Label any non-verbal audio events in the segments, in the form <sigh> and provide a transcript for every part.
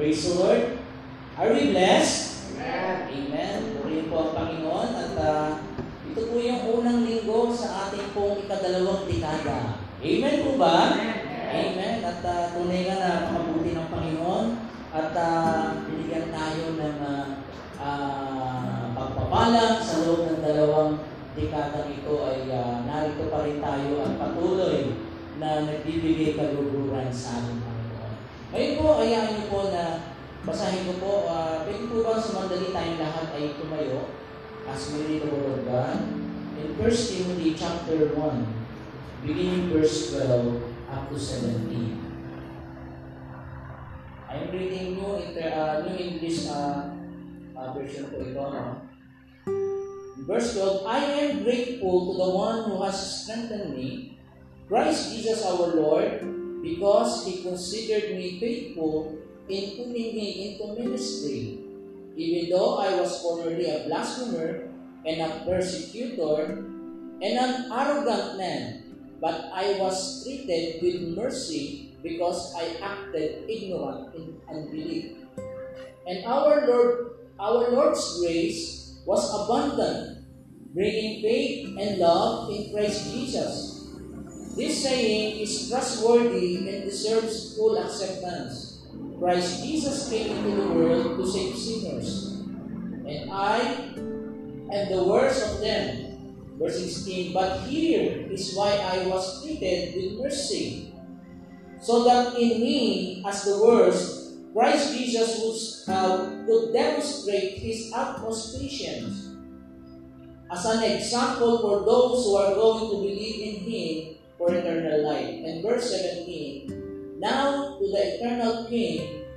Praise the Lord. Are we blessed? Amen. Amen. Purihin po ang Panginoon at uh, ito po yung unang linggo sa ating pong ikadalawang dekada. Amen po ba? Amen. At uh, tunay nga na makabuti ng Panginoon at uh, binigyan tayo ng uh, uh, pagpapalang sa loob ng dalawang dekada ito ay uh, narito pa rin tayo at patuloy na nagbibigay kaluguran sa Panginoon. Ngayon po, ayaan niyo po na basahin ko po, uh, pwede po ba sa mandali tayong lahat ay tumayo as we read the Word of God? In 1 Timothy chapter 1, beginning verse 12 up to 17. I'm reading New, inter, uh, New English uh, uh, version po ito. No? Verse 12, I am grateful to the one who has strengthened me, Christ Jesus our Lord, because He considered me faithful in putting me into ministry. Even though I was formerly a blasphemer and a persecutor and an arrogant man, but I was treated with mercy because I acted ignorant in unbelief. And our Lord, our Lord's grace was abundant, bringing faith and love in Christ Jesus. This saying is trustworthy and deserves full acceptance. Christ Jesus came into the world to save sinners, and I am the worst of them. Verse 16, But here is why I was treated with mercy, so that in me, as the worst, Christ Jesus was, uh, could demonstrate his utmost patience as an example for those who are going to believe in him for eternal life. And verse 17, Now to the eternal King,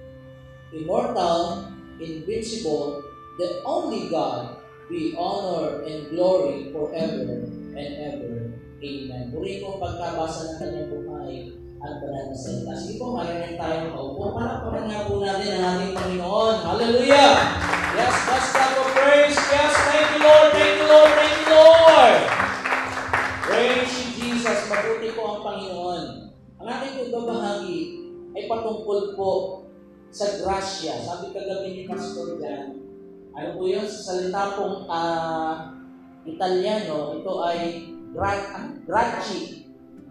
immortal, invincible, the only God, be honor and glory forever and ever. Amen. Muli po pagkabasa ng kanyang buhay at banal na salita. Sige po, marinig tayo maupo. Palakpakan nga po natin ang ating Panginoon. Hallelujah! Yes, let's clap of praise. Yes, thank you Lord, thank you Lord, thank you Lord! Praise Jesus, mabuti po ang Panginoon. Ang ating pagbabahagi ay patungkol po sa grasya. Sabi kagabi ni Pastor Jan, ano po yun? Sa salita pong uh, Italiano, ito ay graci.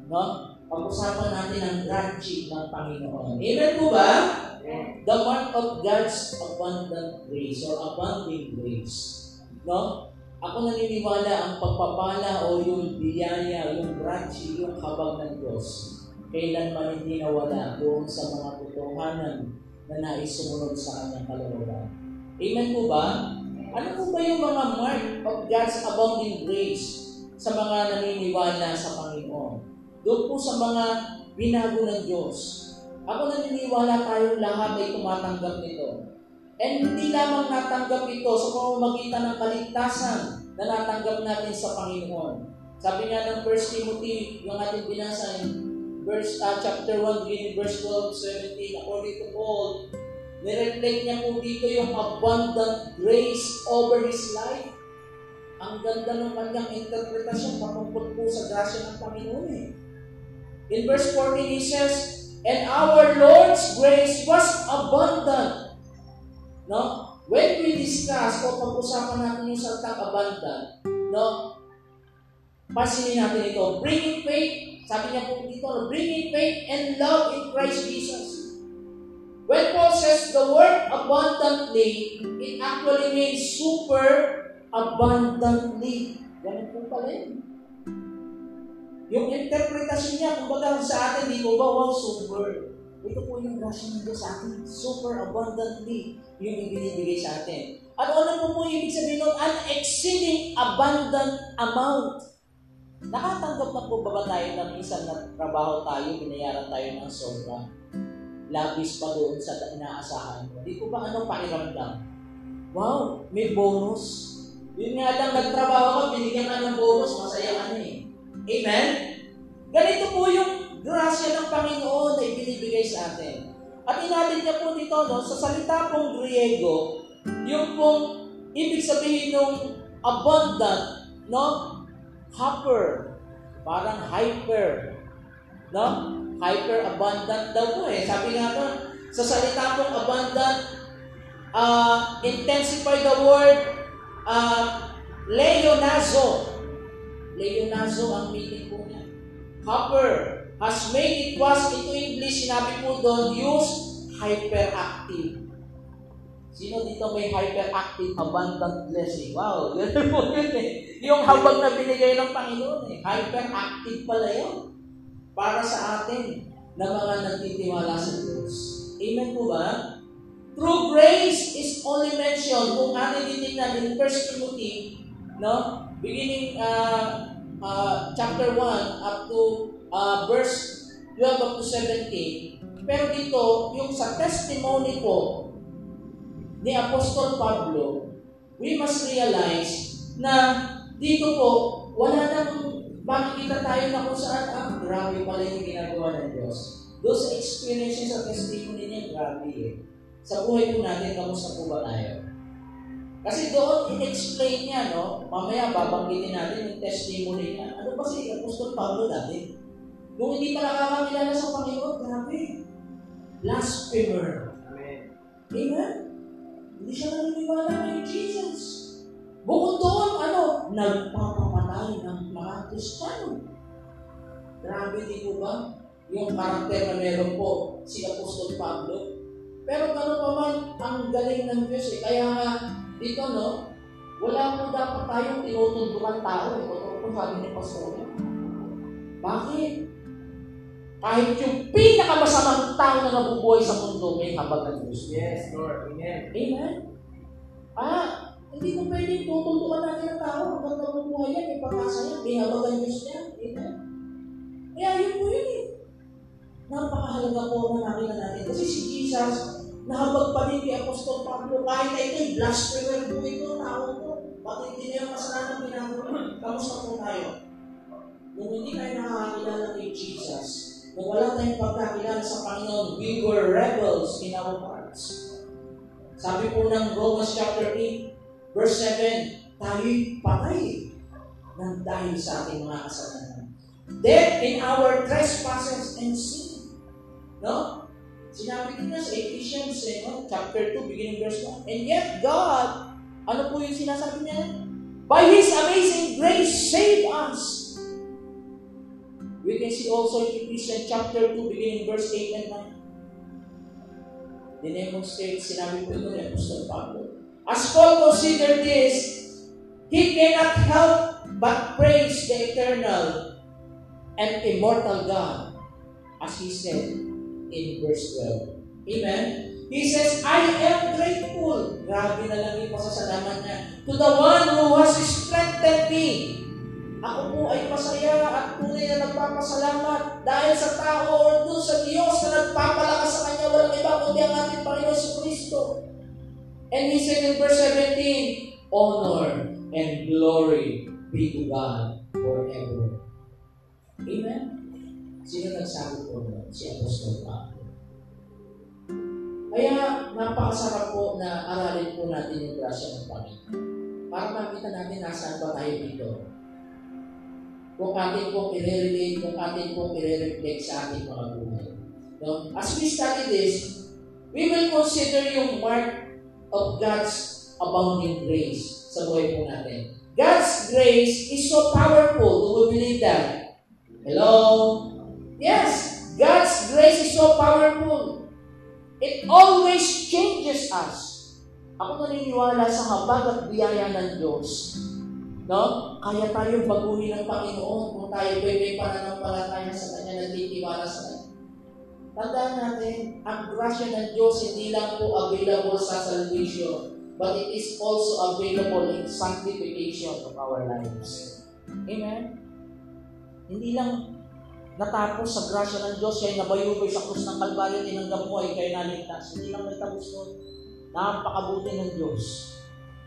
No? Pag-usapan natin ang graci ng Panginoon. Amen po ba? The mark of God's abundant grace or abounding grace. No? Ako naniniwala ang pagpapala o yung biyaya, yung graci, yung habag ng Diyos, kailanman hindi nawala doon sa mga totohanan na nais sumunod sa kanyang kalooban. Amen po ba? Ano po ba yung mga mark of God's abounding grace sa mga naniniwala sa Panginoon? Doon po sa mga binago ng Diyos. Ako naniniwala tayong lahat ay tumatanggap nito. And hindi lamang natanggap ito sa pamamagitan ng kaligtasan na natanggap natin sa Panginoon. Sabi nga ng 1 Timothy, yung ating binasa in verse, uh, chapter 1, beginning verse 12 17, according to Paul, nireflect niya po dito yung abundant grace over his life. Ang ganda ng kanyang interpretasyon patungkol po sa grasya ng Panginoon eh. In verse 14, he says, And our Lord's grace was abundant. No? When we discuss o pag-usapan natin yung salitang abundant, no? Pansinin natin ito. Bringing faith, sabi niya po dito, bringing faith and love in Christ Jesus. When Paul says the word abundantly, it actually means super abundantly. Ganun po pala yun. Yung interpretasyon niya, kumbaga sa atin, di ko ba, wow, super. Ito po yung grasya ng Diyos sa atin. Super abundantly yung ibinibigay sa atin. At ano po po ibig sabihin nun? An exceeding abundant amount. Nakatanggap na po ba ba tayo ng isang trabaho tayo, binayaran tayo ng sobra? Labis pa doon sa inaasahan mo. Di ko ba ano pakiramdam? Wow, may bonus. Yun nga lang, nagtrabaho ka, binigyan ka ng bonus, masaya ka na eh. Amen? Ganito po yung grasya ng Panginoon na ibinibigay sa atin. At inatin niya po dito, no, sa salita pong Griego, yung pong ibig sabihin ng abundant, no? Hyper. Parang hyper. No? Hyper abundant daw po eh. Sabi nga to, Sa salita pong abundant, uh, intensify the word uh, leonazo. Leonazo ang meaning po niya. Hopper has made it was into English, sinabi po doon, use hyperactive. Sino dito may hyperactive abundant blessing? Wow, <laughs> ganun po yun eh. Yung habag na binigay ng Panginoon eh. Hyperactive pala yun. Para sa atin na mga nagtitiwala sa Diyos. Amen po ba? True grace is only mentioned kung ano titignan in 1 Timothy, no? Beginning uh, uh, chapter 1 up to uh, verse 12 up to 17. Pero dito, yung sa testimony po ni Apostol Pablo, we must realize na dito po, wala nang makikita tayo na kung saan, ah, grabe pala yung ginagawa ng Diyos. Those experiences at testimony niya, grabe eh. Sa buhay po natin, kamusta po ba tayo? Kasi doon, in-explain niya, no? Mamaya, babanggitin natin yung testimony niya. Ano ba si Apostol Pablo dati? Kung hindi pa nakakakilala sa Panginoon, grabe. Blasphemer. Amen. Amen? Hindi siya naniniwala kay Jesus. Bukod doon, ano, nagpapapatay ng mga Kristiyano. Grabe di po ba? Yung karakter na meron po si Apostol Pablo. Pero gano'n pa man, ang galing ng Diyos eh. Kaya nga, dito no, wala po dapat tayong tinutundukan tao eh. Totoo po sabi ni Pastor. Bakit? Kahit yung pinakamasamang tao na nabubuhay sa mundo, may habag ng Diyos. Yes, Lord. Amen. Amen? Ah, hindi ko pwedeng tututukan natin ang tao hanggang nabubuhay yan, may pag-asa yan, may habag ang Diyos niya. Amen? Kaya yun po yun eh. Napakahalaga po na nakita natin. Kasi si Jesus, nahabag pa din kay Apostol Pablo. Kahit na ito'y blasphemer po ito, tao po. Bakit hindi niya kasalanan ginagawa? Kamusta po tayo? Kung hindi tayo nakakakilala kay Jesus, kung wala tayong pagkakilala sa Panginoon, we were rebels in our hearts. Sabi po ng Romans chapter 8, verse 7, tayo'y patay ng dahil sa ating mga kasalanan. Death in our trespasses and sin. No? Sinabi din na sa Ephesians eh, no? chapter 2, beginning verse 1. And yet God, ano po yung sinasabi niya? By His amazing grace, save us We can see also in Ephesians chapter 2, beginning verse 8 and 9. Dinemonstrate, sinabi po ito ni Apostol Pablo. As Paul considered this, he cannot help but praise the eternal and immortal God, as he said in verse 12. Amen? He says, I am grateful. Grabe na lang yung pasasalamat niya. To the one who has strengthened me ako po ay masaya at tunay na nagpapasalamat dahil sa tao o doon sa Diyos na nagpapalakas sa Kanya. Walang iba kundi ang ating Panginoon sa Kristo. And he said in verse 17, Honor and glory be to God forever. Amen? Sino nagsabi po nun? Si Apostol Pablo. Kaya napakasarap po na aralin po natin yung grasya ng Panginoon. Para makita natin nasaan ba tayo dito kung atin pong i-relate, kung atin pong i-reflect sa ating mga buhay. No? As we study this, we will consider yung mark of God's abounding grace sa buhay po natin. God's grace is so powerful. Do we believe that? Hello? Yes, God's grace is so powerful. It always changes us. Ako naniniwala sa habag at biyaya ng Diyos No? Kaya tayo baguhin ng Panginoon kung tayo ay may pananampalataya sa Kanya, nagtitiwala sa Kanya. Tandaan natin, ang grasya ng Diyos hindi lang po available sa salvation, but it is also available in sanctification of our lives. Amen? Hindi lang natapos sa grasya ng Diyos, kaya nabayubay sa krus ng Kalbaryo, tinanggap mo ay kayo naligtas. Hindi lang natapos doon. Napakabuti ng Diyos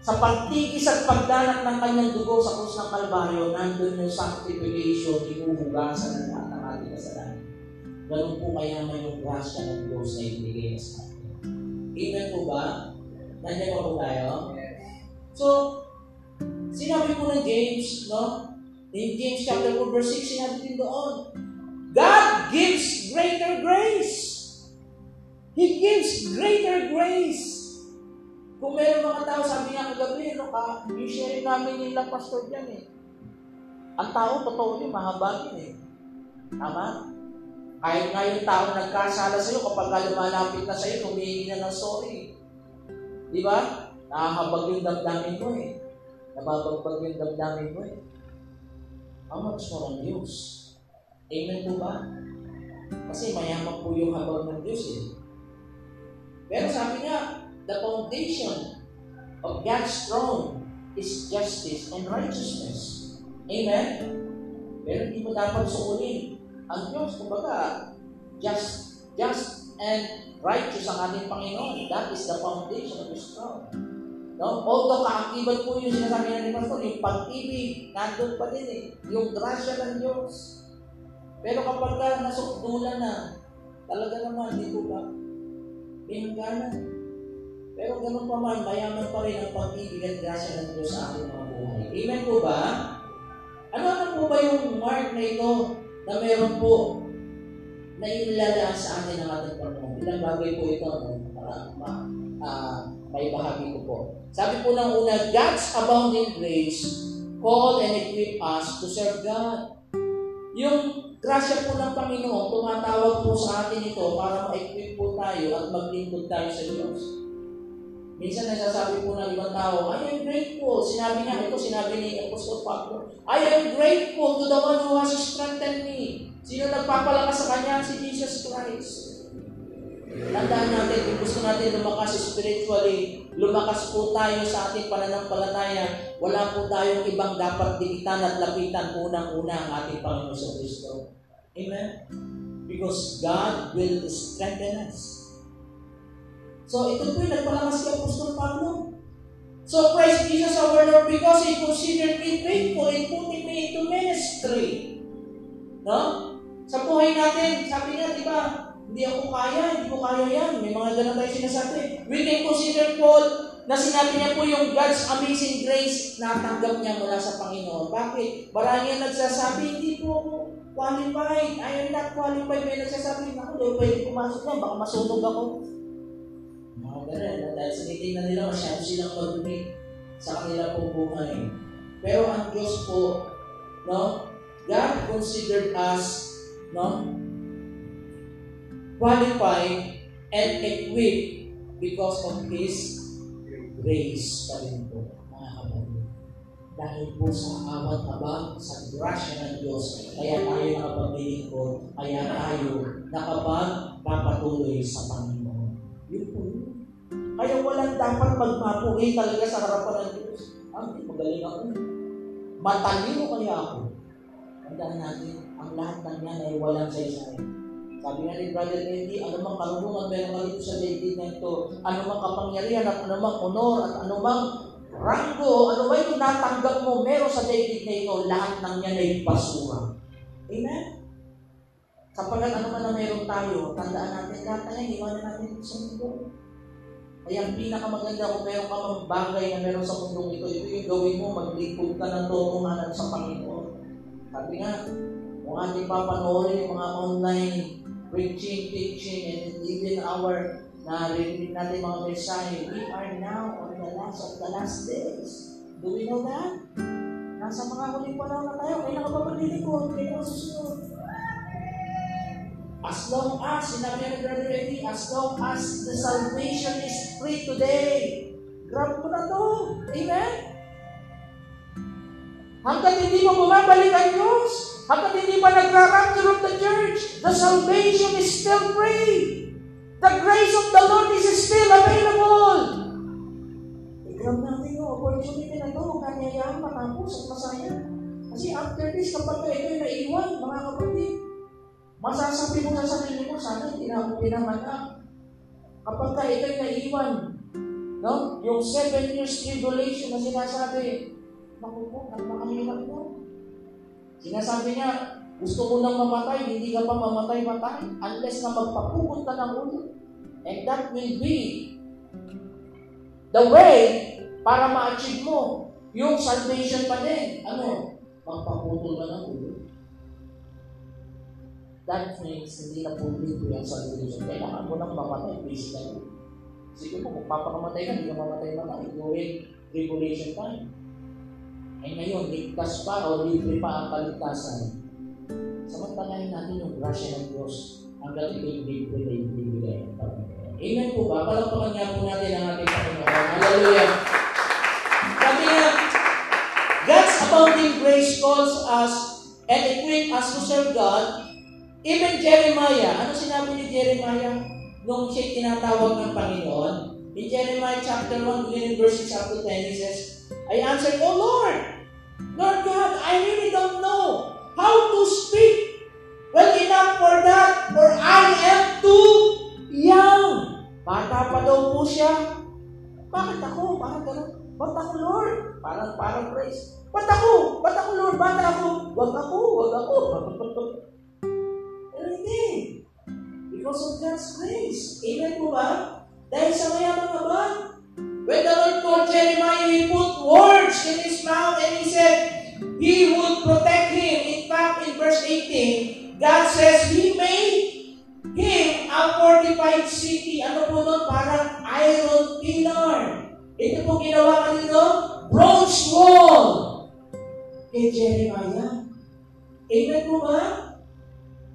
sa pagtigis at pagdanak ng kanyang dugo sa krus ng Kalbaryo, nandun yung sanctification, inuhugasan ng lahat ng ating kasalanan. Ganun po kaya may yung grasya ng Diyos na ibigay sa atin. Amen po ba? Nandiyan pa po tayo? So, sinabi po ng James, no? In James chapter 4 verse 6, sinabi din doon, God gives greater grace. He gives greater grace. Kung meron mga tao, sabi nga kagabi, ano ka, yung sharing namin nila, pastor dyan eh. Ang tao, totoo yun, mahaba yun eh. Tama? Kahit nga yung tao nagkasala sa'yo, kapag lumalapit na sa'yo, humihingi na ng sorry. Di ba? Nakahabag yung damdamin mo eh. Nababagbag yung damdamin mo eh. How much more ang Diyos? Amen po ba? Kasi mayaman po yung habag ng Diyos eh. Pero sabi nga, the foundation of God's throne is justice and righteousness. Amen? Pero hindi mo dapat sukunin. Ang Diyos, kumbaga, just, just and righteous ang ating Panginoon. That is the foundation of His throne. No? Although kaakibat po yung sinasabi na ni Pastor, yung pag-ibig, nandun pa din eh. Yung grasya ng Diyos. Pero kapag ka nasukdulan na, talaga naman, di po ba? May hangganan. Pero ganun pa man, mayaman pa rin ang pag-ibig at grasya ng Diyos sa ating mga buhay. Amen po ba? Ano-ano po ba yung mark na ito na meron po na inilalaan sa atin ng ating Panginoon? Ilang bagay po ito no? para ma, uh, may bahagi ko po. Sabi po ng una, God's abounding grace call and equip us to serve God. Yung grasya po ng Panginoon, tumatawag po sa atin ito para ma-equip po tayo at maglingkod tayo sa Diyos. Minsan nasasabi po ng ibang tao, I am grateful. Sinabi niya, ito sinabi ni Apostle Pablo, I am grateful to the one who has strengthened me. Sino nagpapalakas sa kanya? Si Jesus Christ. Tandaan natin, kung gusto natin lumakas spiritually, lumakas po tayo sa ating pananampalataya, wala po tayong ibang dapat dikitan at lapitan unang-una ang ating Panginoon sa Kristo. Amen? Because God will strengthen us. So, ito po yung nagpalakas kay Apostol Pablo. So, praise Jesus our Lord because He considered me faithful in putting me into ministry. No? Sa buhay natin, sabi niya, di ba, hindi ako kaya, hindi ko kaya yan. May mga ganun tayo sinasabi. We can consider Paul na sinabi niya po yung God's amazing grace na tanggap niya mula sa Panginoon. Bakit? Marami ang nagsasabi, hindi po ako qualified. I am not qualified. May nagsasabi, daw pwede pumasok na, baka masunog ako. Mga ganun. Dahil sa na nila, masyado silang magmit sa kanila pong buhay. Pero ang Diyos po, no? God considered us, no? qualified, and equipped because of His grace pa rin po, mga kapatid. Dahil po sa awat abang, sa grasya ng Diyos, kaya tayo nakapaglilingkod, kaya tayo nakapagpapatuloy sa Panginoon. Kaya walang dapat magmapuhi talaga sa harapan ng Diyos. Ang magaling ako. Matalino kaya ako. Tandaan natin, ang lahat ng yan ay walang saysay. Sabi nga ni Brother Eddie, anumang karunungan meron ka dito sa daigdig na ito, anumang kapangyarihan at anumang honor at anumang ranggo, ano ba yung natanggap mo meron sa daigdig na ito, lahat ng yan ay basura. Amen? Kapag ano man na meron tayo, tandaan natin lahat na yan, iwanan natin sa mundo. Kaya ang pinakamaganda kung meron ka mang bagay na meron sa mundong ito, ito yung gawin mo, maglingkod ka ng totohanan sa Panginoon. Sabi nga, kung ating papanoorin yung mga online preaching, teaching, and even our narinig natin mga mensahe, we are now on the last of the last days. Do we know that? Nasa mga huling panahon na tayo, kailangan pa maglilingkod, kailangan susunod. As long as, sinabi ni Brother Eddie, as long as the salvation is free today, grab mo na to. Amen? Hanggang hindi mo bumabalik ang Diyos, Hanggat hindi pa nagra-rapture of the church, the salvation is still free. The grace of the Lord is still available. I-grab natin yung opportunity na ito, kanyayaan matapos at masaya. Kasi after this, kapag ito'y naiwan, mga kapatid, masasabi mo sa sarili mo, sana hindi na. Kapag ka ito'y naiwan, no? yung seven years tribulation na sinasabi, naku po, napakahirap mo. Sinasabi niya, gusto mo nang mamatay, hindi ka pa mamatay-matay unless na magpapukot ka ng ulo. And that will be the way para ma-achieve mo yung salvation pa din. Ano? Magpaputol ka ng ulo. That means hindi na pulito yung salvation. Kailangan mo nang mamatay physically. Sige mo, kung papakamatay ka, hindi ka mamatay-matay during tribulation time. Ay ngayon, ligtas pa o libre pa ang kaligtasan. Samantalahin natin yung grasya ng Diyos hanggang ito'y libre na ibibigay ng Panginoon. Amen po ba? Palagpakan niya po natin ang ating Panginoon. Hallelujah! Sabi niya, God's abounding grace calls us and equip us to serve God. Even Jeremiah, ano sinabi ni Jeremiah nung siya tinatawag ng Panginoon? In Jeremiah chapter 1, beginning verses up to 10, he says, I answered, Oh Lord, Lord God, I really don't know how to speak well enough for that, for I am too young. Bata pa daw po siya. Bakit ako? Bakit ganun? Ba't ako, Lord? Parang, parang praise. Ba't ako? Ba't ako, Lord? Ba't ako? Wag ako, wag ako. <laughs> Because of God's grace. Amen po ba? Dahil sa mayamang abad. When the Lord called Jeremiah, He put words in his mouth and He said, He would protect him. In fact, in verse 18, God says, He made him a fortified city. Ano po nun? Parang iron pillar. Ito po ginawa kanino? Bronze wall. Kay Jeremiah. Amen po ba?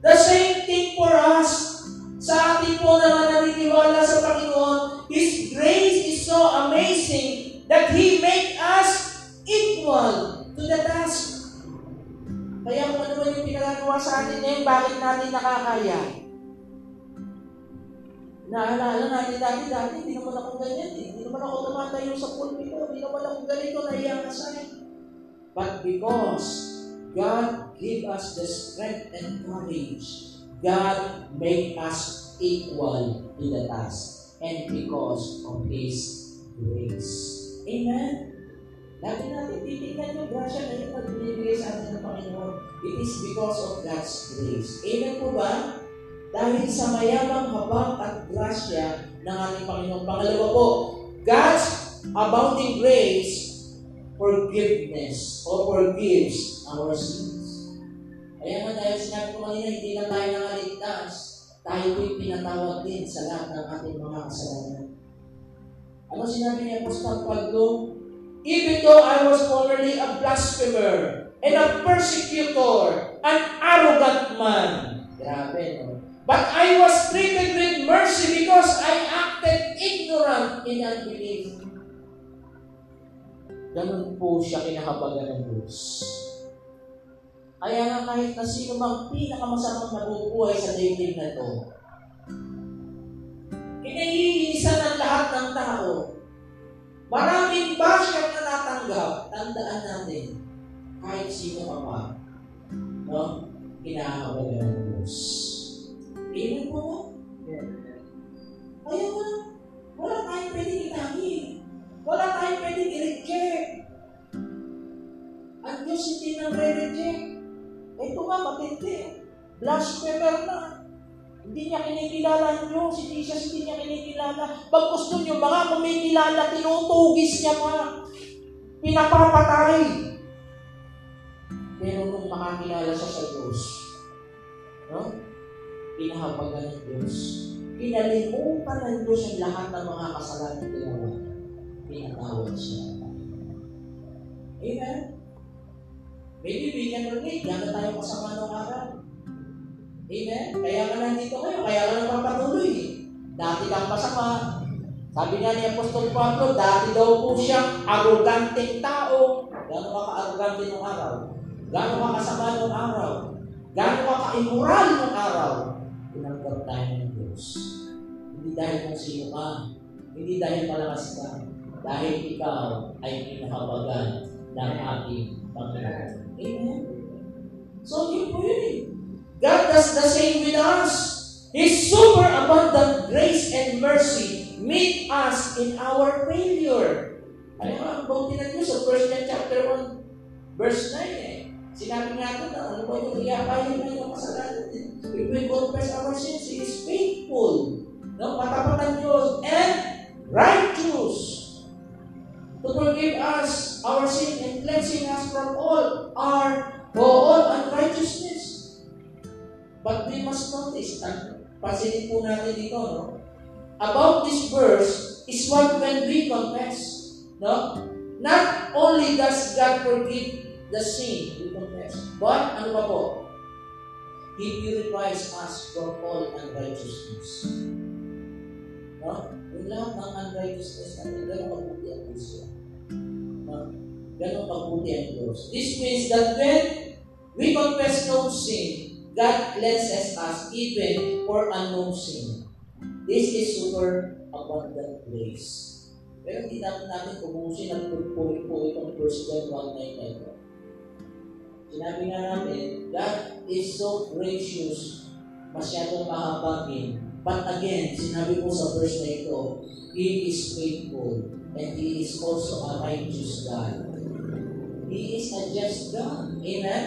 The same thing for us. Sa ating po na naniniwala sa Panginoon, His grace is so amazing that He make us equal to the task. Kaya kung ano yung pinagagawa sa atin ngayon, bakit natin nakakaya? Naalala natin dati, dati, hindi naman ako ganyan eh. Hindi naman ako tumatayo sa pulpito. Hindi naman ako ganito na iyang asay. But because God give us the strength and courage, God make us equal to the task. And because of His grace. Amen? Lagi natin titignan yung grasya na yung nagbibigay sa atin ng Panginoon. It is because of God's grace. Amen po ba? Dahil sa mayamang habang at grasya ng ating Panginoon. Pangalawa po, God's abounding grace forgiveness or forgives our sins. Kaya nga dahil sinabi ko kanina, hindi na tayo nakaligtas, tayo po'y pinatawag din sa lahat ng ating mga kasalanan. Ano sinabi ni Apostol Pablo? Even though I was formerly a blasphemer and a persecutor, an arrogant man. Grabe, no? But I was treated with mercy because I acted ignorant in unbelief. Ganun po siya kinahabagan ng Diyos. Kaya nga kahit na sino mang pinakamasamang nabubuhay sa daigdig na to, kinaiinisan ng lahat ng tao, maraming basyang na natanggap, tandaan natin, kahit sino ka pa, no? kinahabagan ng Diyos. Amen po ba? Kaya wala tayong pwedeng itangin. Wala tayong pwedeng i-reject. Ang Diyos hindi nang re-reject. Ito nga, matindi. Blasphemer na. Hindi niya kinikilala ang Diyos. Hindi siya hindi niya kinikilala. Pag gusto niyo, mga kumikilala, tinutugis niya pa. Pinapapatay. Pero nung makakilala siya sa Diyos, no? pinahabagan ng Diyos. Pinalimutan ng Diyos ang lahat ng mga kasalanan ginawa niya. Pinatawad siya. Amen? Maybe we can relate. Gano'n tayo kasama ng araw. Amen? Kaya ka nandito kayo. Kaya ka nagpapatuloy. Dati kang masama. Sabi nga ni Apostol Pablo, dati daw po siyang arroganteng tao. Gano'n ka ka-arrogante nung araw? Gano'n ka kasama nung araw? Gano'n ka ka-immoral nung araw? Tinanggap tayo ng Diyos. Hindi dahil kung sino ka. Hindi dahil malakas ka. Dahil ikaw ay pinahabagan ng ating Panginoon. Amen? So, po yun eh. God does the same with us. His super abundant grace and mercy meet us in our failure. Ano nga ang bauti ng Diyos sa 1 John chapter 1, verse 9 eh. Sinabi nga ito na, ano ba yung iyapayin na yung kasalanan? If we confess our sins, He is faithful. No? Matapat ang Diyos and righteous to forgive us our sin and cleansing us from all our or all unrighteousness. But we notice, ang pansinin po natin dito, no? About this verse is what when we confess, no? Not only does God forgive the sin we confess, but ano ba po? He purifies us from all unrighteousness. No? Yung lahat ng unrighteousness natin, gano'ng mabuti ang Diyos. No? Gano'ng mabuti ang Diyos. This means that when we confess no sin, God cleanses us even for unknown sin. This is super abundant grace. Pero hindi natin natin ubusin at pupuri po itong 1 John 1.9 na ito. Sinabi nga namin, God is so gracious, masyadong mahabagin. But again, sinabi po sa verse na ito, He is faithful and He is also a righteous God. He is a just God. Amen?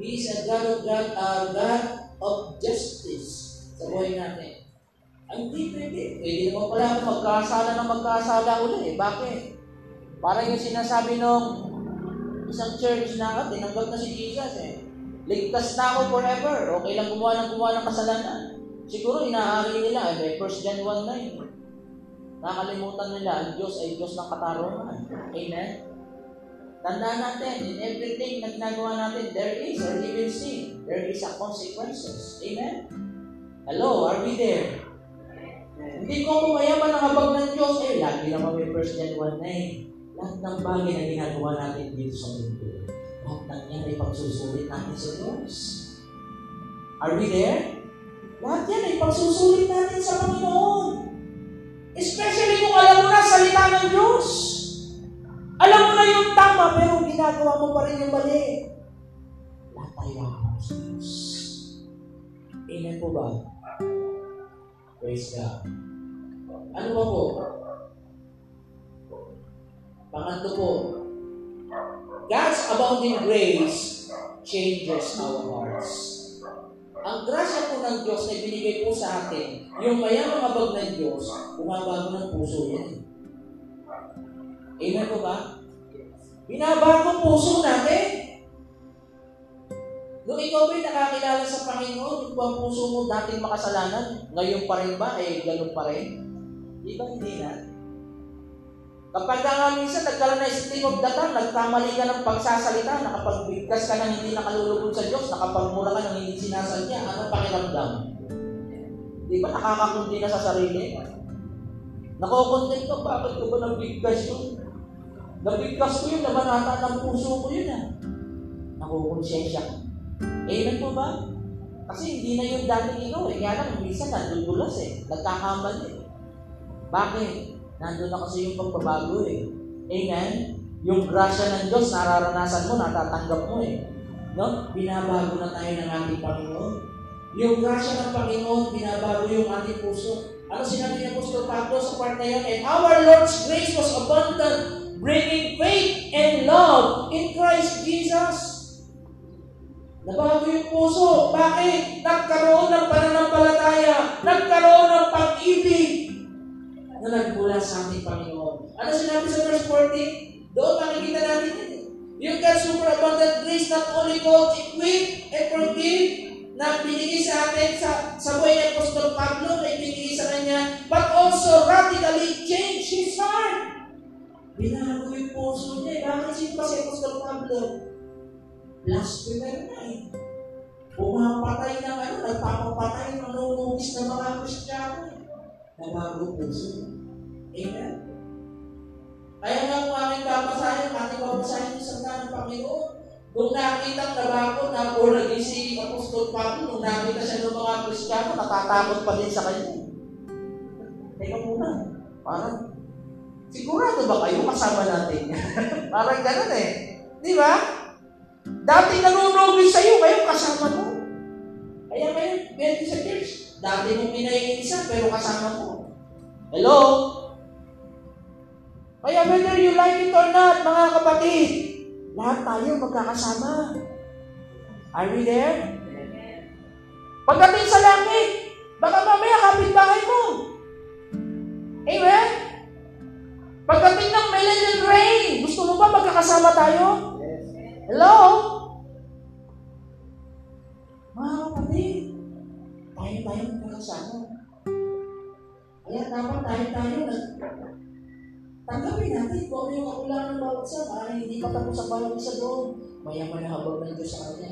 He is a God of God, a God of justice sa buhay natin. Hindi pwede. Pwede naman pala ako magkasala na magkasala ulit eh. Bakit? Parang yung sinasabi nung isang church na ako, tinanggap na si Jesus eh. Ligtas na ako forever. Okay lang gumawa ng gumawa ng kasalanan. Siguro inaari nila, eh, 1 John 1 na yun. Nakalimutan nila, ang Diyos ay Diyos ng katarungan. Amen? Tandaan natin, in everything na ginagawa natin, there is, or even sin, there is a consequences. Amen? Hello, are we there? Hindi ko mayaman ang habag ng Diyos. Eh, lagi naman may 1 John 1 na eh. Lahat ng bagay na ginagawa natin dito sa mundo, lahat ng yan ay pagsusulit natin sa Diyos. Are we there? Lahat yan ay pagsusulit natin sa Panginoon. Especially kung alam mo na salita ng Diyos. Alam mo na yung tama, pero ginagawa mo pa rin yung mali. Lahat tayo ako sa Diyos. Amen po ba? Praise God. Ano ba po? Pangatlo po, God's abounding grace changes our hearts. Ang grasya po ng Diyos na binigay po sa atin, yung mayamang abag ng Diyos, bumabago ng puso yan. Amen po ba? Binabago puso natin. Nung ikaw ba'y nakakilala sa Panginoon, kung ang puso mo dating makasalanan, ngayon pa rin ba, eh, ganun pa rin? Di ba hindi na? Kapag nga minsan nagkaroon na stream of tongue, nagkamali ka ng pagsasalita, nakapagbigkas ka ng hindi nakalulubog sa Diyos, nakapagmura ka ng hindi sinasadya, anong pakiramdam? Di ba nakakakundi na sa sarili? Nakukontent ka, bakit ko ba nabigkas yun? Nabigkas ko yun, nabanata ng puso ko yun ah. Nakukonsensya ka. Amen po ba? Kasi hindi na yung dating ikaw eh. Kaya lang, minsan nandudulas eh. Nagkakamali eh. Bakit? Nandun na kasi yung pagbabago eh. Amen? Yung grasya ng Diyos, nararanasan mo, natatanggap mo eh. No? Binabago na tayo ng ating Panginoon. Yung grasya ng Panginoon, binabago yung ating puso. Ano sinabi ni Apostol Pablo sa part na yun? And our Lord's grace was abundant, bringing faith and love in Christ Jesus. Nabago yung puso. Bakit? Nagkaroon ng pananampalataya. Nagkaroon ng pag-ibig na nagmula sa ating Panginoon. Ano sinabi sa verse 14? Doon makikita natin yun. Yung God's superabundant grace not only God equip and forgive na binigay sa atin sa, sa buhay ni Apostol Pablo na ibinigay sa kanya, but also radically change his heart. Binago yung puso niya. Sino pa si Apostol Pablo? Blasphemer na eh. Pumapatay ng ano, nagpapapatay ng nanunugis ng mga Kristiyano eh. Nabago puso. Amen? Kaya nga kung aking babasahin, ating babasahin yung salita ng Panginoon, nung nakita ang nabago na born again si Apostol Pablo, nung nakita siya ng mga Kristiyano, natatakot pa din sa kanya. Teka muna, parang, sigurado ba kayo kasama natin? <laughs> parang ganun eh. Di ba? Dati nanunugis sa'yo, ngayon kasama mo. Kaya ngayon, pwede sa church. Dati mong pinaiinisan, pero kasama mo. Hello? Kaya whether you like it or not, mga kapatid, lahat tayo magkakasama. Are we there? Pagdating sa langit, baka mamaya kapitbahay mo. Amen? Pagdating ng millennial reign, gusto mo ba magkakasama tayo? Hello? Tayo sana. Kaya dapat tayo-tayo na tanggapin natin kung ano yung kakulangan ng bawat isa. Para hindi pa tapos ang bawat isa doon. Mayaman na habag ng Diyos sa kanya.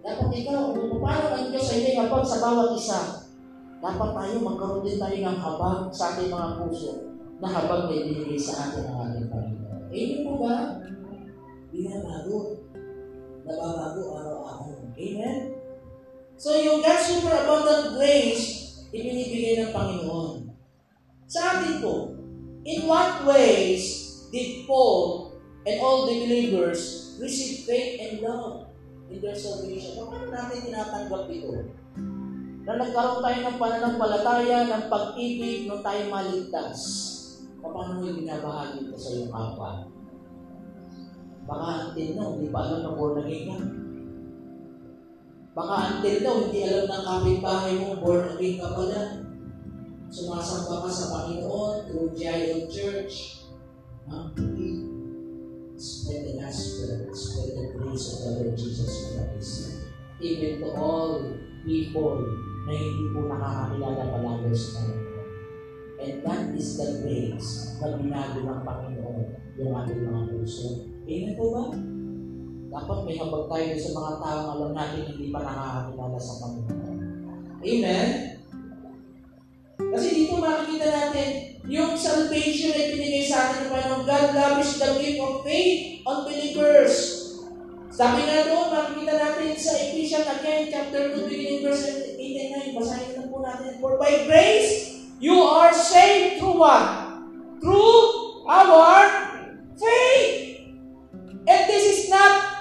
Dapat ikaw, kung paano ang Diyos ay may habag sa bawat isa, dapat tayo magkaroon din tayo ng habag sa ating mga puso na habag na ibinigay sa atin ng ating Panginoon. Amen po ba? Binabago. Nababago araw-araw. Amen? So yung God's superabundant grace, ibinibigay ng Panginoon. Sa atin po, in what ways did Paul and all the believers receive faith and love in their salvation? Paano natin tinatanggap ito? Na nagkaroon tayo ng pananampalataya, ng pag-ibig, nung tayo maligtas. Paano mo yung binabahagi ito sa iyong kapwa? Baka now, hindi pa alam na born again. Baka until now, hindi alam ng kapitbahay mo, born again ka pala. Sumasamba ka sa Panginoon through Giant Church. Huh? Spread the gospel, spread the grace of the Lord Jesus Christ. Even to all people na hindi po nakakakilala palagi sa Panginoon. And that is the grace na binago ng Panginoon yung ating mga puso. Amen po ba? Dapat may habag tayo sa mga taong alam natin hindi pa nakakakilala sa Panginoon. Amen? Kasi dito makikita natin, yung salvation ay binigay sa atin ng Panginoon. God lavished the gift of faith on believers. Sabi nga doon, makikita natin sa Ephesians again, chapter 2, beginning verse 8 and 9. Basahin na po natin. For by grace, you are saved through what? Through our faith. And this is not,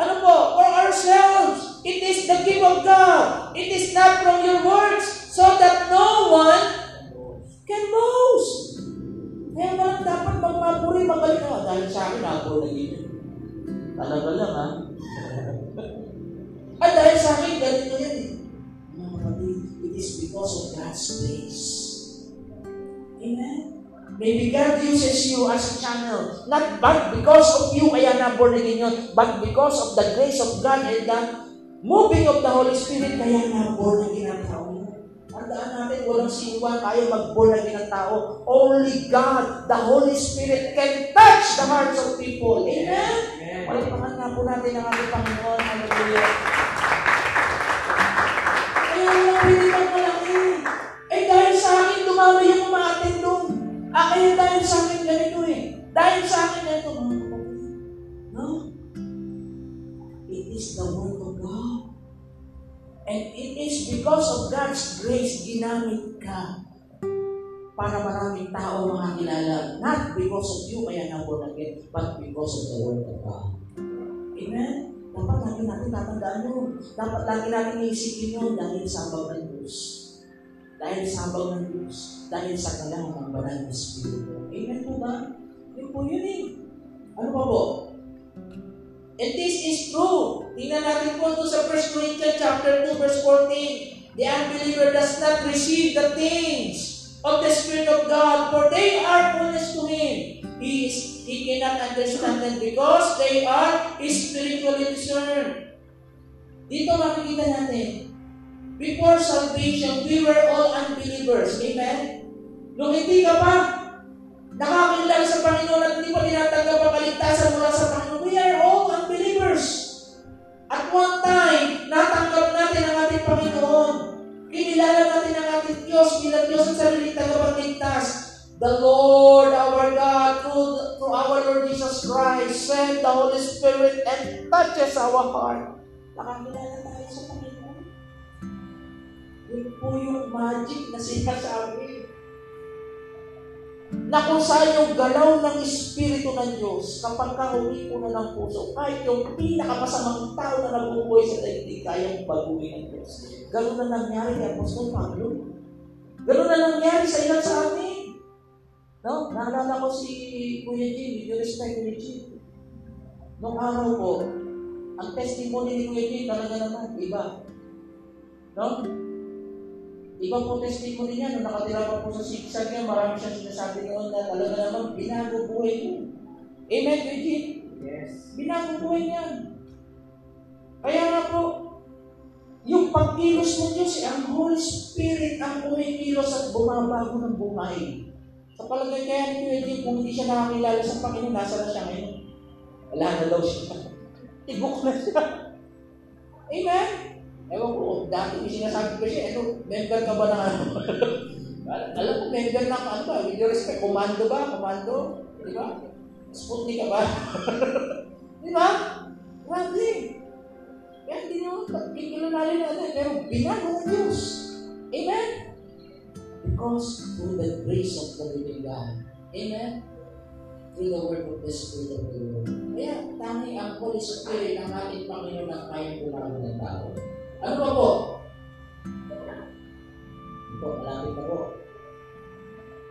ano po, for ourselves. It is the gift of God. It is not from your works, so that no one can boast. Kaya walang dapat magmapuri, magaling ka. Dahil sa akin, ako na yun. Talaga lang, ha? <laughs> At dahil sa akin, ganito yan eh. Mga kapatid, it is because of God's grace. Maybe God uses you as a channel. Not but because of you kaya na-born again yun, but because of the grace of God and the moving of the Holy Spirit kaya na-born again ang tao. Tandaan natin, walang sinuwan tayo mag-born again ang tao. Only God, the Holy Spirit, can touch the hearts of people. Amen? Palagpakan nga po natin ang ating Panginoon. Hallelujah. Kaya wala pwede kang malaki. Eh dahil sa akin, dumami yung doon. Ah, kaya dahil sa akin ganito eh. Dahil sa akin ganito. No? It is the Word of God. And it is because of God's grace, ginamit ka para maraming tao makakilala. Not because of you, kaya na born again, but because of the Word of God. Amen? Dapat lagi natin tatandaan yun. Dapat lagi natin iisipin yun dahil sa ng Diyos. Dahil sa habang ng Diyos. Dahil sa kailangan ng banal na Espiritu. Amen po ba? Yun po yun eh. Ano pa po? And this is true. Tingnan natin po ito sa 1 Corinthians chapter 2 verse 14. The unbeliever does not receive the things of the Spirit of God, for they are fullness to him. He, is, he cannot understand them because they are spiritually discerned. Dito makikita natin, before salvation, we were all unbelievers. Amen? Nung hindi ka pa nakakilala sa Panginoon at hindi pa tinatanggap ang kaligtasan mula sa Panginoon, we are all unbelievers. At one time, natanggap natin ang ating Panginoon. Kinilala natin ang ating Diyos bilang Diyos ang sarili tagapagligtas. The Lord our God, through, through our Lord Jesus Christ, sent the Holy Spirit and touches our heart. Nakakilala. Yun po yung magic na sinasabi. Na kung saan yung galaw ng Espiritu ng Diyos, kapag ka umipo na ng puso, kahit yung pinakamasamang tao na nabubuhay sa daigdig, kayang baguhin ng Diyos. Ganun na nangyari kay Apostol Pablo. Ganun na nangyari sa ilan sa amin. No? Naalala ko si Kuya Jim, with respect Kuya Jim. Noong araw ko, ang testimony ni Kuya Jim talaga naman, iba. No? Iba po testimony niya, nung nakatira pa po sa sigsag niya, marami siyang sinasabi noon na talaga naman, binago buhay niya. Amen, Kuya Jim? Yes. Binago buhay niya. Kaya nga po, yung pag pagkilos ng Diyos, eh, ang Holy Spirit ang kumikilos at bumabago ng buhay. Sa palagay kaya ni Jim, kung hindi siya nakakilala sa Panginoon, nasa na siya ngayon? Wala na daw siya. <laughs> Tibok na siya. Amen? Ewan ko, dati may sinasabi ko siya, ano, member ka ba ng ano? <laughs> Alam mo, member ng ano ba? With your respect, komando ba? Komando? Di ba? Sputnik ka ba? <laughs> Di ba? Grabe. Kaya hindi nyo pagkikilalanin natin, pero binago ng Diyos. Amen? Because through the grace of the living God. Amen? Through the work of the Spirit of the Lord. Kaya tanging ang Holy Spirit ang ating Panginoon ang kayang pumago ng tao. Ano ba po? Ito, malapit na po.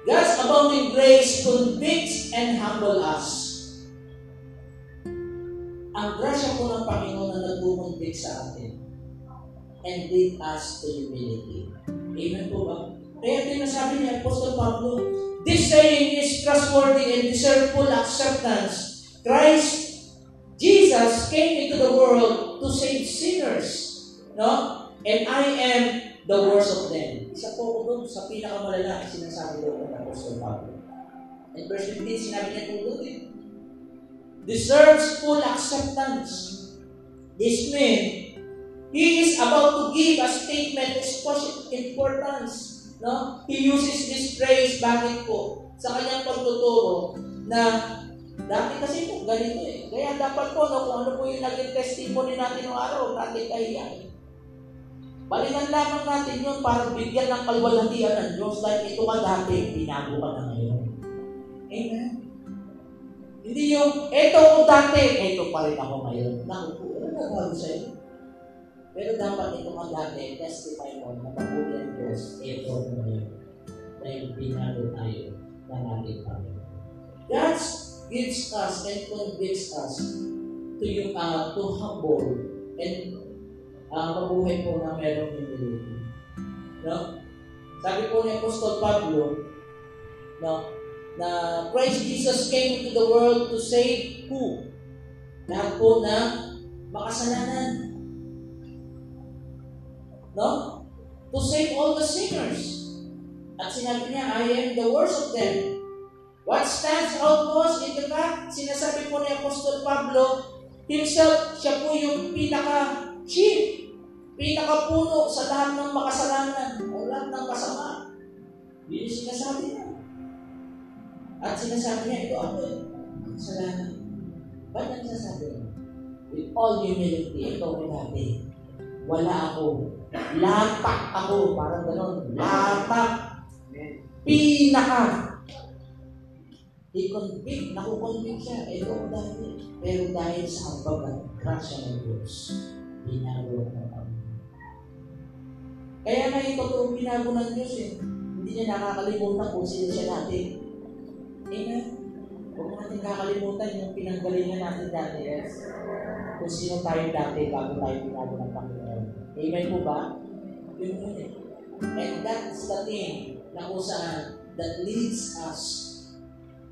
God's abounding grace convicts and humble us. Ang grasya po ng Panginoon na nagbumuntik sa atin and lead us to humility. Amen po ba? Kaya tinasabi ni Apostle Pablo, This saying is trustworthy and deserve full acceptance. Christ, Jesus came into the world to save sinners. No? And I am the worst of them. Isa po ko doon sa pinakamalala ang sinasabi doon ng Apostle Pablo. In verse 15, sinabi niya po doon eh, deserves full acceptance. This man, he is about to give a statement of importance. No? He uses this phrase, bakit po? Sa kanyang pagtuturo na dati kasi po ganito eh. Kaya dapat po, no, kung ano po yung naging testimony natin ng araw, natin kahiyan. Balikan lamang natin yun para bigyan ng kalwalhatian ng Diyos dahil ito ka dati, binago ka na ngayon. Amen. Hindi yung, eto ko dati, eto pa rin ako ngayon. Naku po, ano nagbago sa'yo? Pero dapat ito ka dati, testify mo na pagpuli ang Diyos, eto ko ngayon. Dahil binago tayo ng ating Panginoon. God gives us and convicts us to yung uh, to humble and ang uh, mabuhay po na merong humility. No? Sabi po ni Apostol Pablo, no, na Christ Jesus came into the world to save who? Lahat po na makasalanan. No? To save all the sinners. At sinabi niya, I am the worst of them. What stands out was in the fact, sinasabi po ni Apostol Pablo, himself, siya po yung pinaka-chief pinakapuno sa lahat ng makasalanan o lahat ng kasama. Yun yung sinasabi niya. At sinasabi niya, ito eh, ang kasalanan. Ba't ang sinasabi? With all humility, ito ko dati. Wala ako. Latak ako. Parang ganon. Latak. Pinaka. I-convict. Nakukonvict siya. Ito ko dati. Pero dahil sa ambag at grasya ng Diyos, ng Panginoon. Kaya ito totoong binago ng Diyos eh. Hindi niya nakakalimutan kung sino siya natin. Amen? Huwag natin kakalimutan yung pinanggalingan natin dati. Yes? Kung sino tayo dati bago tayo binago ng Panginoon. Amen po ba? Yun yun eh. And that's the thing na kung saan that leads us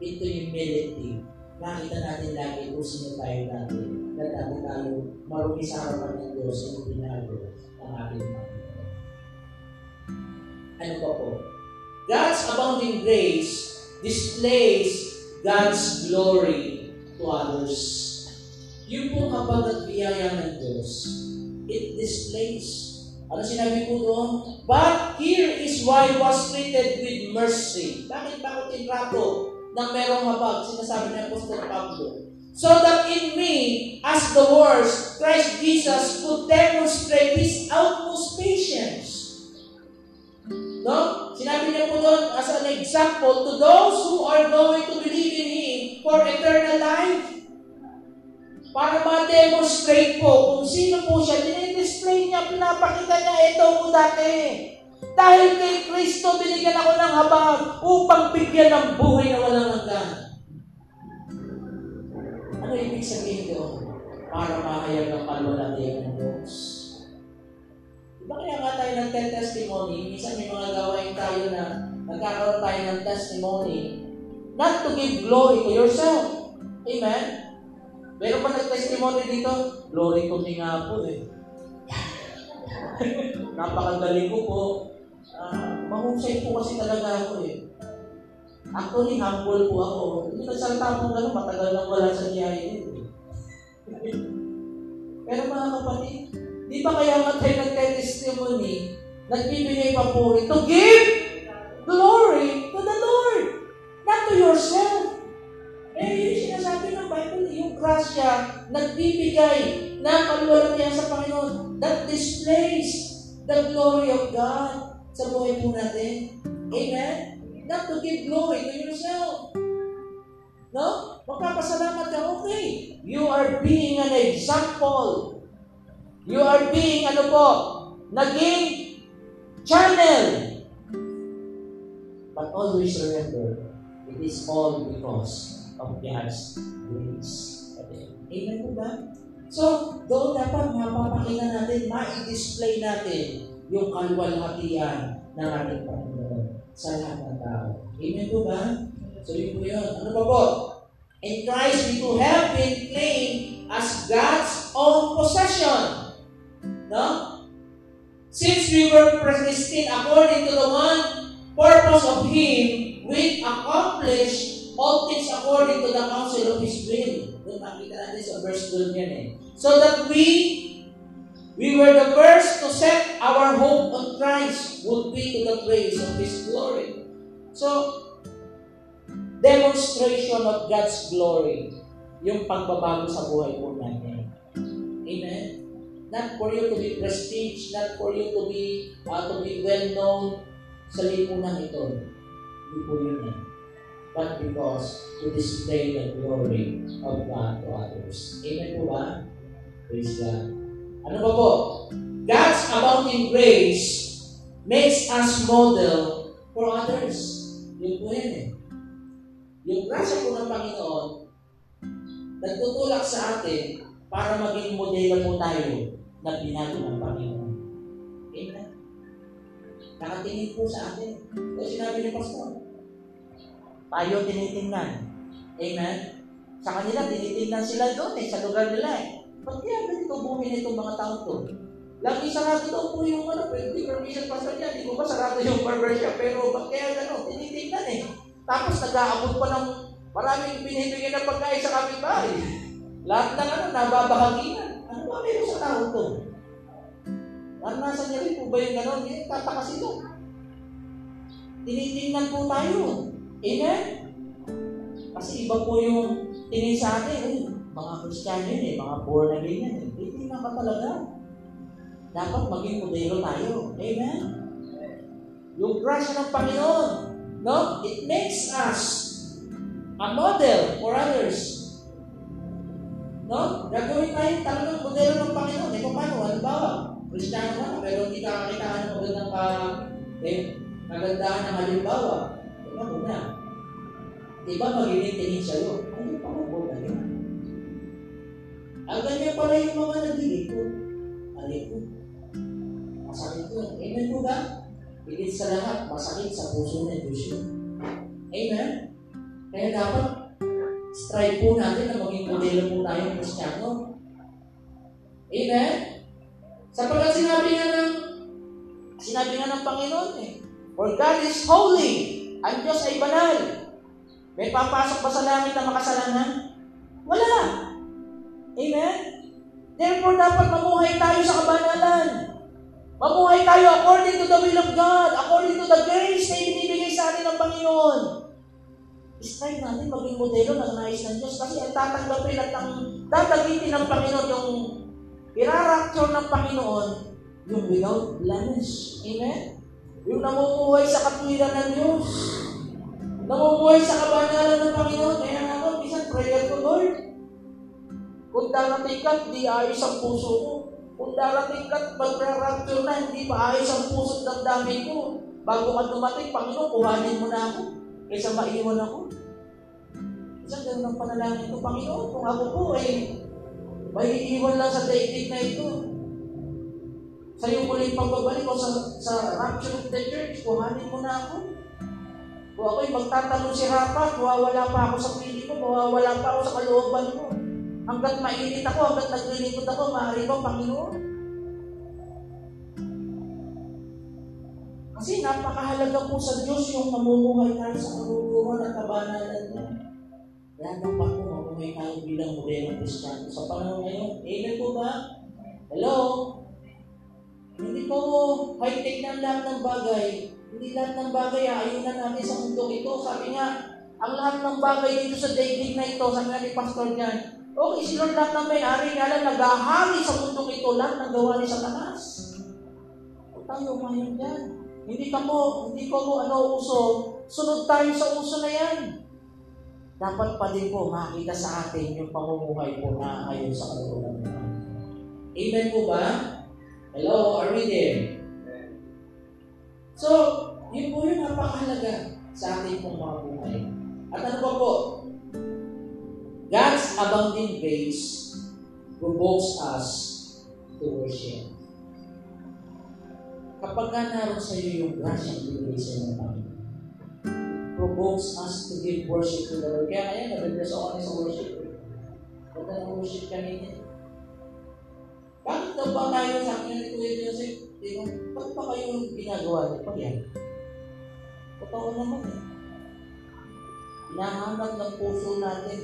into humility. Nakita natin lagi kung sino tayo dati. Na dati tayo marumi sa harapan ng Diyos yung binago ng ating Panginoon. Ano pa po? God's abounding grace displays God's glory to others. Yung po kapag at biyaya ng Diyos, it displays. Ano sinabi po doon? But here is why was treated with mercy. Bakit ba ko tinrato ng merong habag? Sinasabi ni Apostol Pablo. So that in me, as the worst, Christ Jesus could demonstrate His utmost patience No? Sinabi niya po doon as an example to those who are going to believe in Him for eternal life. Para ma-demonstrate po kung sino po siya, dinidisplay niya, pinapakita niya, ito ko dati. Dahil kay Kristo, binigyan ako ng habang upang bigyan ng buhay na walang hanggan. Ano ibig sabihin doon? Para mahayag ng kalwalatian ng Diyos. Kaya nga tayo nagte-testimony, minsan may mga gawain tayo na nagkakaroon tayo ng testimony, not to give glory to yourself. Amen? Meron pa nag-testimony dito? Glory to me nga po eh. <laughs> Napakagaling ko po. Uh, mahusay po kasi talaga ako eh. Actually, humble po ako. Hindi nagsalita mo gano'n, matagal nang wala sa niyayin. <laughs> Pero mga kapatid, di ba kaya nga tayo nagka-testimony, nagbibigay pa po to give glory to the Lord, not to yourself. Eh, yung sinasabi ng Bible, yung grasya, nagbibigay ng kalwalatian sa Panginoon that displays the glory of God sa buhay po natin. Amen? Not to give glory to yourself. No? Magpapasalamat ka, okay. You are being an example. You are being, ano po, naging channel. But always remember, it is all because of God's grace. Amen po ba? So, doon dapat mapapakita natin, ma-display natin yung kalwalhatian ng ating Panginoon sa lahat ng tao. Amen po ba? So, yun po yun. Ano pa po? In Christ, we to have been claimed as God's own possession. No? Since we were predestined according to the one purpose of Him, we accomplish all things according to the counsel of His will. Doon makita natin sa verse 12 yan eh. So that we, we were the first to set our hope on Christ would be to the praise of His glory. So, demonstration of God's glory, yung pagbabago sa buhay po natin. Amen? Not for you to be prestige, not for you to be, uh, to be well known sa lipunan ito. Hindi po yun eh but because to display the glory of God to others. Amen po ba? Praise God. Ano ba po? God's abounding grace makes us model for others. Yun po yan eh. Yung grasya po ng Panginoon, nagtutulak sa atin para maging modelo po tayo na binago ng Panginoon. Amen? Nakatingin po sa atin. Ito sinabi ni Pastor tayo tinitingnan. Amen? Sa kanila, tinitingnan sila doon eh, sa lugar nila eh. Ba't kaya ganito buhay itong mga tao to? Lagi sarado daw po yung ano, pwede permission pastor niya, di ko ba sarado yung barber shop, pero ba't kaya gano'n? Tinitingnan eh. Tapos nag-aabot pa ng maraming binibigyan ng pagkain sa kapitbahay. Lahat ng ano, nababahaginan. Ano ba meron sa tao to? Naranasan niya rin po ba yung gano'n? Yung tataka sila. Tinitingnan po tayo. Amen? Kasi iba po yung tingin sa atin, eh, mga Kristiyano yun eh, mga born again yan eh. Hindi na ka talaga. Dapat maging modelo tayo. Amen? Yung grasya ng Panginoon, no? It makes us a model for others. No? Gagawin tayo talagang modelo ng Panginoon. Eh, paano? Halimbawa, Kristiyano ka na, pero hindi ka kakitaan ng magandang ka, eh, kagandahan ng halimbawa. Ano na? Diba magiging sa'yo? Ano pa mo na yun? Ang ganyan pala yung mga naglilikod. Alikod. Masakit yun. Amen po ba? Higit sa lahat, masakit sa puso ng Diyos yun. Amen? Kaya dapat strive po natin na maging modelo po tayong Kristiyano. Amen? Sapagkat sinabi nga ng sinabi nga ng Panginoon eh, For God is holy, ang Diyos ay banal. May papasok ba sa langit na makasalanan? Wala. Amen? Therefore, dapat mamuhay tayo sa kabanalan. Mamuhay tayo according to the will of God, according to the grace na ibinibigay sa atin ng Panginoon. Strive natin maging modelo ng nais ng Diyos kasi ang tatanggapin at ang tatagitin ng Panginoon yung irarapture ng Panginoon yung without blemish. Amen? Yung namumuhay sa katwiran ng Diyos. Namumuhay sa kabanalan ng Panginoon. Kaya nga ako, minsan prayer ko, Lord. Kung darating ka, di ayos ang puso ko. Kung darating ka, magra-rapture na, hindi pa ayos ang puso at damdamin ko. Bago ka dumating, Panginoon, kuhanin mo na ako. Kaysa maiwan ako. Isang ganun ang panalangin ko, Panginoon, kung ako po eh, may iiwan lang sa daigdig na ito. Sa iyong muling pagbabalik o sa, sa rapture of the church, kuhanin mo na ako. Kung ako'y magtatanong si Rapat, mawawala pa ako sa pili ko, mawawala pa ako sa kalooban ko. Hanggat mainit ako, hanggat naglilingkod ako, maaari ba, Panginoon? Kasi napakahalaga po sa Diyos yung namumuhay tayo sa karuruhan at kabanalan niya. Kaya dapat po mamuhay tayo bilang modelong Kristiyano sa panahon ngayon. Amen po ba? Hello? Hindi po high-tech na lahat ng bagay. Hindi lahat ng bagay ayunan natin sa mundo ito. Sabi nga, ang lahat ng bagay dito sa daigdig na ito, sabi nga ni Pastor niyan, okay, si Lord lahat ng may-ari nga lang, naghahari sa mundo ito, lahat ng gawa ni Satanas. O tayo, ngayon yan. Hindi ka mo, hindi ko mo ano uso, sunod tayo sa uso na yan. Dapat pa din po makita sa atin yung pamumuhay po na ayon sa kalooban ng Amen po ba? Hello, are we there? So, yun po yung napakahalaga sa ating pong mga buhay. At ano pa po? God's abounding grace provokes us to worship kapag ka naroon sa iyo yung grasyang binigay sa ng Panginoon, provokes us to give worship to the Lord. Kaya ngayon, nabibless ako kami sa worship. Ganda ng worship kanina. Bakit daw ba tayo sa akin ni Kuya Joseph? Tingnan, ba't pa kayo ginagawa niyo pa yan? Totoo naman eh. Hinahanap ng puso natin.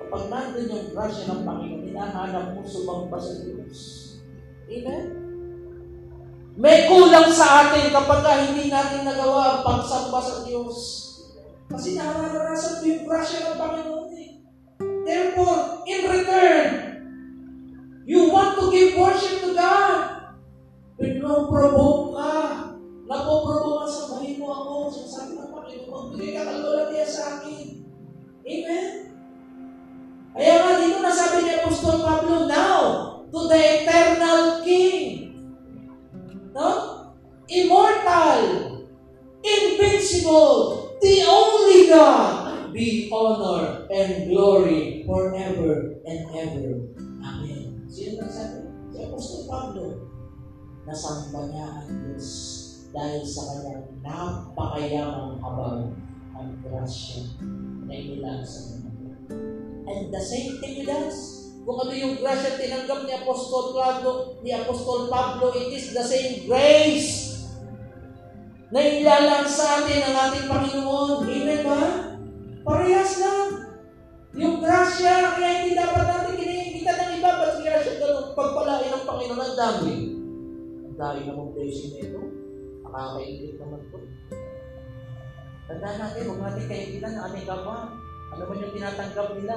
Kapag nandun yung grasya ng Panginoon, hinahanap mo sumamba sa Diyos. Amen? May kulang sa atin kapag hindi natin nagawa ang pagsamba sa Diyos. Kasi nararanasan ko yung grasya ng Panginoon eh. Therefore, in return, you want to give worship to God. Pinoprovoke ka. Napoprovoke ka sa bahay mo ako. Sinasabi ng Panginoon, bigay ka kalula niya sa akin. Amen? Kaya nga dito nasabi ni Apostol Pablo, now, to the eternal King, no? Immortal, invincible, the only God, be honor and glory forever and ever. Amen. Sino nagsabi? Si Apostol Pablo. Nasamba niya ang Diyos dahil sa kanyang napakayamang habang ang grasya na inilang sa kanya. And the same thing with us. Kung ano yung grasya tinanggap ni Apostol Pablo, ni Apostol Pablo, it is the same grace na ilalang sa atin ng ating Panginoon. Amen ba? Parehas lang. Yung grasya, kaya hindi dapat natin kinikita ng iba, ba't kaya siya ganun pagpalain ng Panginoon ang dami? Ang dami namang blessing na ito. Nakakaingit naman po. Tandaan natin, huwag natin kaibigan ng ating kapwa. Ano man yung tinatanggap nila.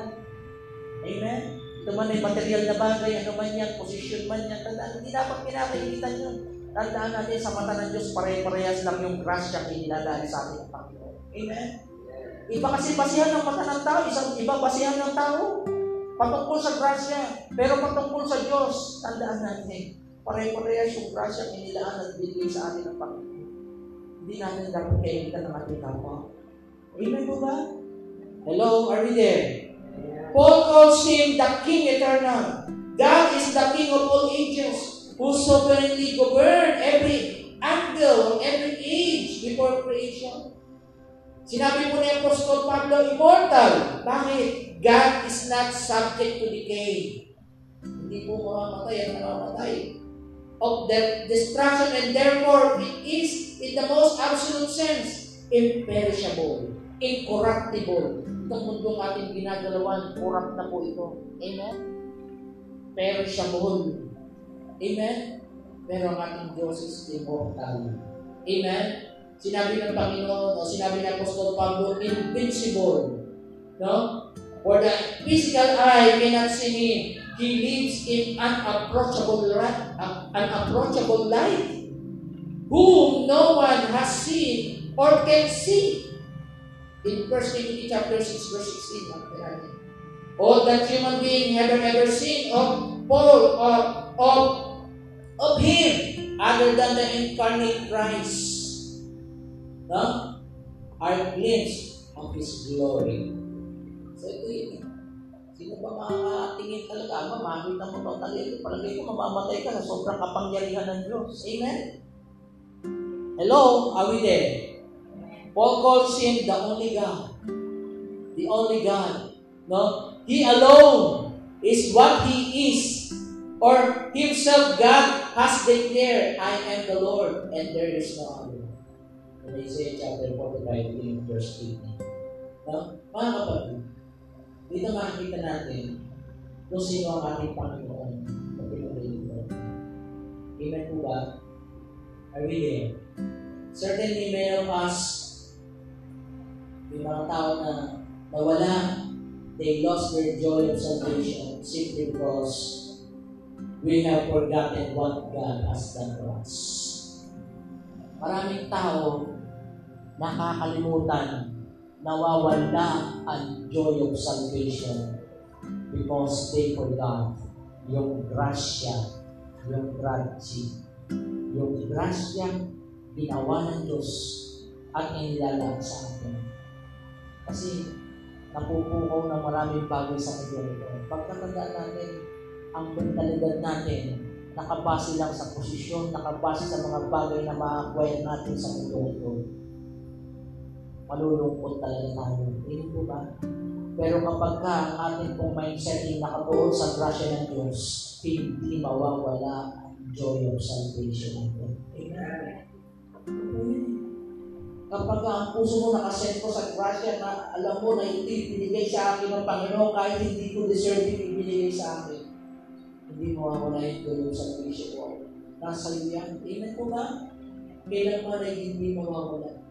Amen? Ito man ay material na bagay, ano man yan, posisyon man yan, tandaan, hindi dapat kinakainitan yun. Tandaan natin sa mata ng Diyos, pare-parehas lang yung grasya kinilagay sa ating Panginoon. Amen? Iba kasi basihan ng mata ng tao, isang iba basihan ng tao. Patungkol sa grasya, pero patungkol sa Diyos, tandaan natin, pare-parehas yung grasya kinilaan at bigay sa atin ng Panginoon. Hindi natin dapat kainitan ng ating kapwa. Amen po ba? Hello, are we there? Paul calls him the King eternal. God is the King of all ages, who sovereignly govern every angle, every age before creation. Sinabi po ni Apostol Pablo, immortal. Bakit? God is not subject to decay. Hindi po mamamatay at namamatay. Of the destruction and therefore it is in the most absolute sense imperishable, incorruptible, itong mundong ating ginagalawan, kurap na po ito. Amen? Pero siya buhol. Amen? Pero ang ating Diyos is immortal. Amen? Sinabi ng Panginoon, o sinabi ng Apostol Pablo, invincible. No? For the physical eye cannot see Him. He lives in unapproachable unapproachable light, whom no one has seen or can see. In 1 Timothy chapter 6, verse 16, natin. All that human being have ever seen of Paul, of, of, of Him, other than the incarnate Christ, no? are glimpse of His glory. So ito yun. Sino ba makakatingin talaga? Ama, makita mo ito talaga. Palagay ko, mamamatay ka sa sobrang kapangyarihan ng Diyos. Amen? Hello? Are we there? Paul calls him the only God. The only God. No? He alone is what he is. Or himself, God has declared, I am the Lord, and there is no other. In Isaiah chapter 45, in verse 18. No? Mga kapatid, dito makikita natin kung sino ang ating Panginoon na pinulito. Amen po ba? Are we there? Certainly, many of us, yung mga tao na nawala, they lost their joy of salvation simply because we have forgotten what God has done for us. Maraming tao nakakalimutan, nawawala ang joy of salvation because they forgot yung grasya, yung grace, yung grasya ginawa ng Diyos at inilalaan sa atin. Kasi napupukaw ng maraming bagay sa mundo nito. Pagkatandaan natin, ang mentalidad natin, nakabase lang sa posisyon, nakabase sa mga bagay na ma-acquire natin sa mundo ito. Malulungkot talaga tayo. Hindi po ba? Pero kapag ka ang ating pong mindset ay nakatuon sa grasya ng Diyos, hindi mawawala ang joy of salvation natin. Amen. Kapag ang puso mo nakasentro sa grasya na alam mo na ito ibinigay sa akin ng Panginoon kahit hindi ko deserve yung ibinigay sa akin, hindi mo ako na yung of salvation ko. Nasa iyo yan. Amen po ba? Kailan man ay hindi mawawala.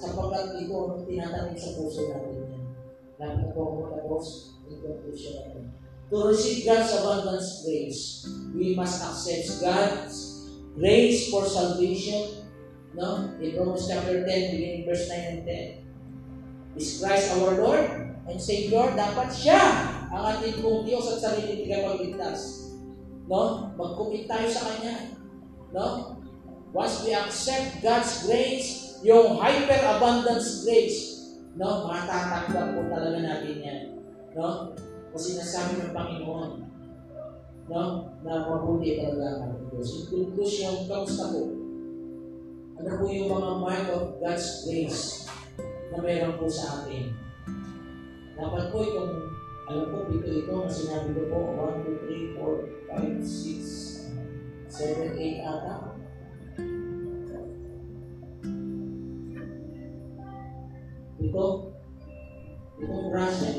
Sapagkat ito ang tinatanim sa puso natin yan. Lahat na po ako matapos, in conclusion natin. To receive God's abundance grace, we must accept God's grace for salvation. No? In Romans chapter 10, beginning verse 9 and 10. Is Christ our Lord and Savior? Dapat siya ang ating pong Diyos at sarili tagapagligtas. No? Mag-commit tayo sa Kanya. No? Once we accept God's grace, yung hyper-abundance grace, no? Matatanggap po talaga natin yan. No? Kasi nasabi ng Panginoon, no? Na mabuti talaga ang Diyos. In conclusion, kamusta po? Ano po yung mga mark of God's grace na mayroon po sa atin? Dapat po itong, alam ko, ito ito na sinabi ko po, 1, 2, 3, 4, 5, 6, 7, 8 ata. Ito, itong grasya,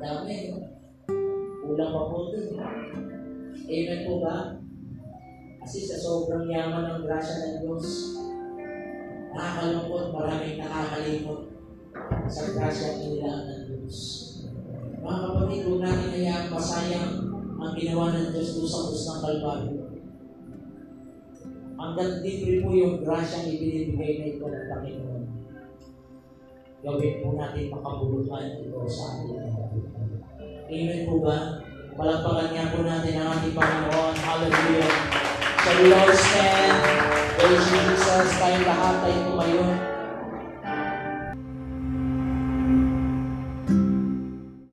dami, no? Kulang pa po ito. Amen po ba? Kasi sa sobrang yaman ng grasya ng Diyos, nakakalungkot, maraming nakakalimot sa grasya nilang ng Diyos. Mga kapatid, huwag natin hayaan masayang ang ginawa ng Diyos doon sa krus ng Kalbaryo. Hanggang libre po yung grasyang ibinibigay na ito ng Panginoon. Gawin po natin makabulutan ito sa ating Amen po ba? Palagpagan niya po natin ang ating Panginoon. Hallelujah. So we all stand. Praise Jesus. Tayong lahat ay tumayo.